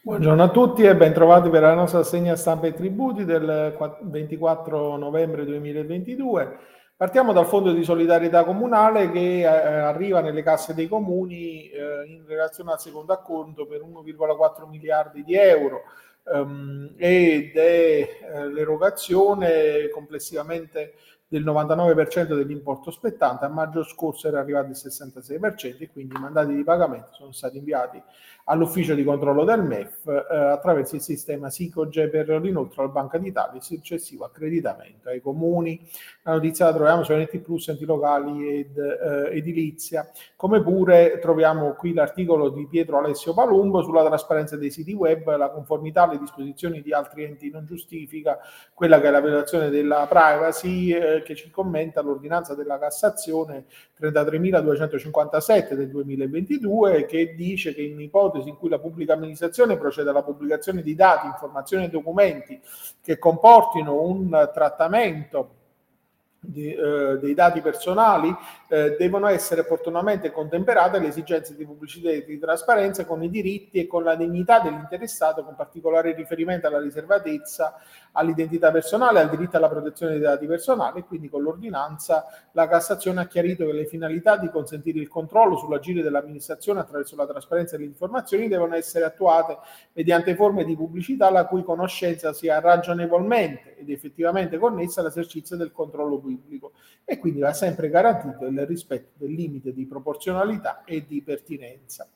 Buongiorno a tutti e ben trovati per la nostra segna stampa e tributi del 24 novembre 2022. Partiamo dal Fondo di solidarietà comunale che eh, arriva nelle casse dei comuni eh, in relazione al secondo acconto per 1,4 miliardi di euro um, ed è eh, l'erogazione complessivamente del 99% dell'importo spettante, a maggio scorso era arrivato il 66% e quindi i mandati di pagamento sono stati inviati all'ufficio di controllo del MEF eh, attraverso il sistema SICOGE per l'inoltro alla Banca d'Italia e successivo accreditamento ai comuni. La notizia la troviamo su NT Plus, enti locali ed eh, edilizia, come pure troviamo qui l'articolo di Pietro Alessio Palumbo sulla trasparenza dei siti web, la conformità alle disposizioni di altri enti non giustifica quella che è la violazione della privacy eh, che ci commenta l'ordinanza della Cassazione 33.257 del 2022 che dice che in ipotesi in cui la pubblica amministrazione procede alla pubblicazione di dati, informazioni e documenti che comportino un trattamento di, eh, dei dati personali eh, devono essere opportunamente contemperate le esigenze di pubblicità e di trasparenza con i diritti e con la dignità dell'interessato, con particolare riferimento alla riservatezza, all'identità personale, al diritto alla protezione dei dati personali. Quindi con l'ordinanza la Cassazione ha chiarito che le finalità di consentire il controllo sull'agire dell'amministrazione attraverso la trasparenza delle informazioni devono essere attuate mediante forme di pubblicità la cui conoscenza sia ragionevolmente ed effettivamente connessa all'esercizio del controllo pubblico pubblico e quindi va sempre garantito il rispetto del limite di proporzionalità e di pertinenza.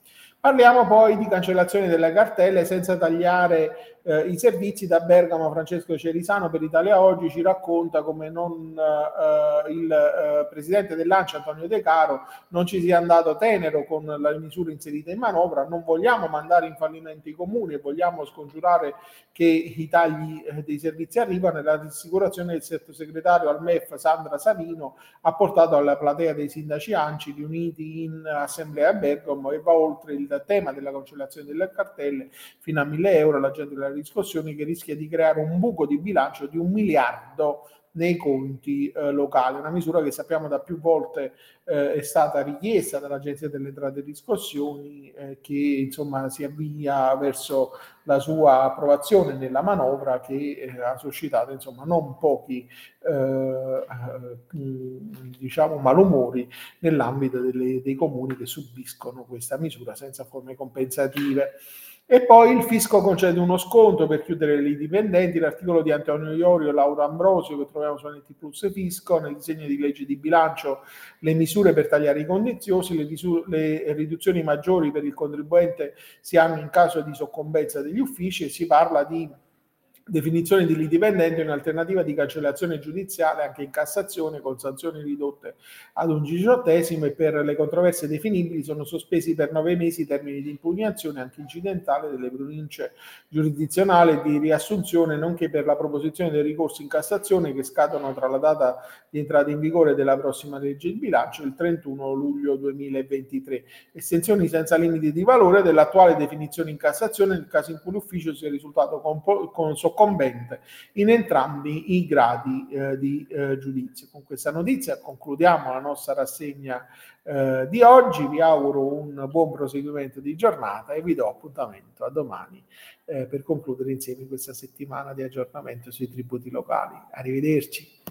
Parliamo poi di cancellazione delle cartelle senza tagliare eh, i servizi da Bergamo. Francesco Cerisano per Italia Oggi ci racconta come non, eh, il eh, presidente dell'ANCI Antonio De Caro non ci sia andato tenero con le misure inserite in manovra. Non vogliamo mandare in fallimento i comuni e vogliamo scongiurare che i tagli eh, dei servizi arrivano e la rassicurazione del sottosegretario al MEF Sandra Savino ha portato alla platea dei sindaci ANCI riuniti in assemblea a Bergamo e va oltre il tema della cancellazione delle cartelle fino a 1000 euro la gente della riscossione che rischia di creare un buco di bilancio di un miliardo nei conti eh, locali, una misura che sappiamo da più volte eh, è stata richiesta dall'Agenzia delle Entrate e Riscossioni eh, che insomma si avvia verso la sua approvazione nella manovra che eh, ha suscitato insomma non pochi eh, eh, diciamo malumori nell'ambito delle, dei comuni che subiscono questa misura senza forme compensative. E poi il fisco concede uno sconto per chiudere le dipendenti, l'articolo di Antonio Iorio e Laura Ambrosio che troviamo su NT Plus Fisco, nel disegno di legge di bilancio le misure per tagliare i condiziosi, le, risu- le riduzioni maggiori per il contribuente si hanno in caso di soccombenza degli uffici e si parla di definizione di indipendente in alternativa di cancellazione giudiziale anche in Cassazione con sanzioni ridotte ad un diciottesimo e per le controversie definibili sono sospesi per nove mesi i termini di impugnazione anche incidentale delle province giurisdizionali di riassunzione nonché per la proposizione dei ricorsi in Cassazione che scadono tra la data di entrata in vigore della prossima legge di bilancio il 31 luglio 2023 estensioni senza limiti di valore dell'attuale definizione in Cassazione nel caso in cui l'ufficio sia risultato con, con soccombente in entrambi i gradi eh, di eh, giudizio. Con questa notizia concludiamo la nostra rassegna eh, di oggi, vi auguro un buon proseguimento di giornata e vi do appuntamento a domani eh, per concludere insieme questa settimana di aggiornamento sui tributi locali. Arrivederci.